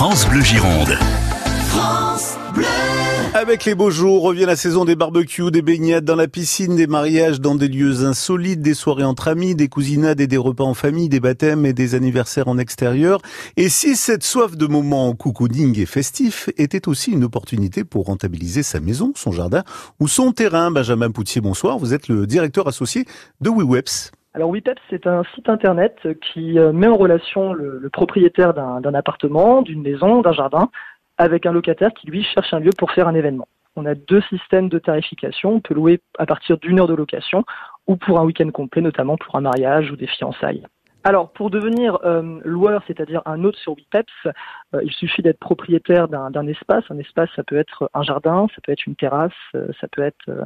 France Bleu Gironde. Avec les beaux jours, revient la saison des barbecues, des baignades dans la piscine, des mariages dans des lieux insolites, des soirées entre amis, des cousinades et des repas en famille, des baptêmes et des anniversaires en extérieur. Et si cette soif de moments cocooning et festif était aussi une opportunité pour rentabiliser sa maison, son jardin ou son terrain, Benjamin Poutier, bonsoir. Vous êtes le directeur associé de WeWebs. Alors WePeps, c'est un site internet qui euh, met en relation le, le propriétaire d'un appartement, d'une maison, d'un jardin, avec un locataire qui lui cherche un lieu pour faire un événement. On a deux systèmes de tarification. On peut louer à partir d'une heure de location ou pour un week-end complet, notamment pour un mariage ou des fiançailles. Alors, pour devenir euh, loueur, c'est-à-dire un hôte sur WePeps, euh, il suffit d'être propriétaire d'un espace. Un espace, ça peut être un jardin, ça peut être une terrasse, euh, ça peut être euh,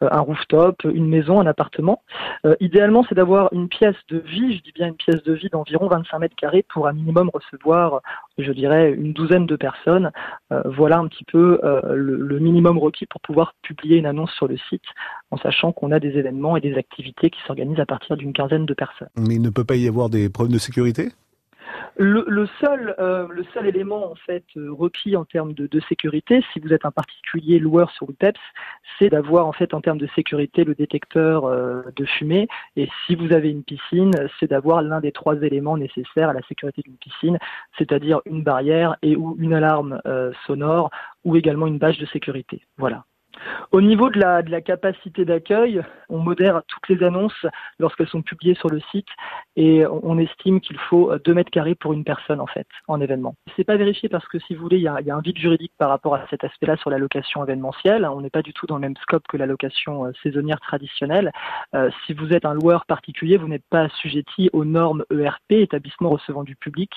un rooftop, une maison, un appartement. idéalement, c'est d'avoir une pièce de vie, je dis bien une pièce de vie d'environ 25 mètres carrés pour un minimum recevoir, je dirais, une douzaine de personnes. voilà un petit peu le, le minimum requis pour pouvoir publier une annonce sur le site, en sachant qu'on a des événements et des activités qui s'organisent à partir d'une quinzaine de personnes. Mais il ne peut pas y avoir des problèmes de sécurité? Le, seul, euh, le seul élément en fait euh, requis en termes de, sécurité, si vous êtes un particulier loueur sur WePeps, c'est d'avoir en fait en termes de sécurité le détecteur euh, de fumée. Et si vous avez une piscine, c'est d'avoir l'un des trois éléments nécessaires à la sécurité d'une piscine, c'est-à-dire une barrière et ou une alarme sonore ou également une bâche de sécurité. Voilà. Au niveau de la, capacité d'accueil, on modère toutes les annonces lorsqu'elles sont publiées sur le site et on estime qu'il faut 2 mètres carrés pour une personne en fait en événement. C'est pas vérifié parce que si vous voulez, il y a, un vide juridique par rapport à cet aspect-là sur la location événementielle. On n'est pas du tout dans le même scope que la location euh, saisonnière traditionnelle. Euh, si vous êtes un loueur particulier, vous n'êtes pas assujetti aux normes ERP, établissement recevant du public.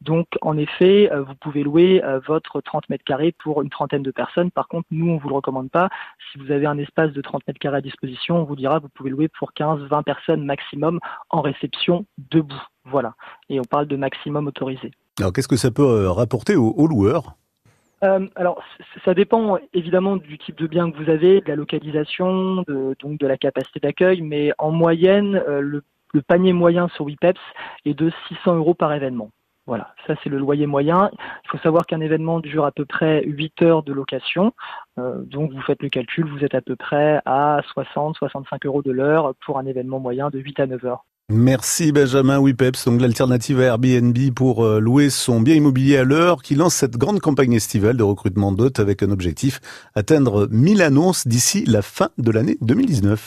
Donc en effet, euh, vous pouvez louer votre 30 mètres carrés pour une trentaine de personnes. Par contre, nous on vous le recommande pas si vous avez un espace de 30 mètres carrés à disposition, on vous dira vous pouvez louer pour 15, 20 personnes maximum en réception debout. Voilà. Et on parle de maximum autorisé. Alors qu'est-ce que ça peut euh, rapporter aux, loueurs euh, alors, ça dépend évidemment du type de bien que vous avez, de la localisation, de, donc de la capacité d'accueil, mais en moyenne, euh, le, le, panier moyen sur WePeps est de 600 euros par événement. Voilà, ça c'est le loyer moyen. Il faut savoir qu'un événement dure à peu près 8 heures de location. Euh, donc vous faites le calcul, vous êtes à peu près à 60-65 euros de l'heure pour un événement moyen de 8 à 9 heures. Merci Benjamin Wipeps, donc l'alternative à Airbnb pour euh, louer son bien immobilier à l'heure, qui lance cette grande campagne estivale de recrutement d'hôtes avec un objectif atteindre 1000 annonces d'ici la fin de l'année 2019.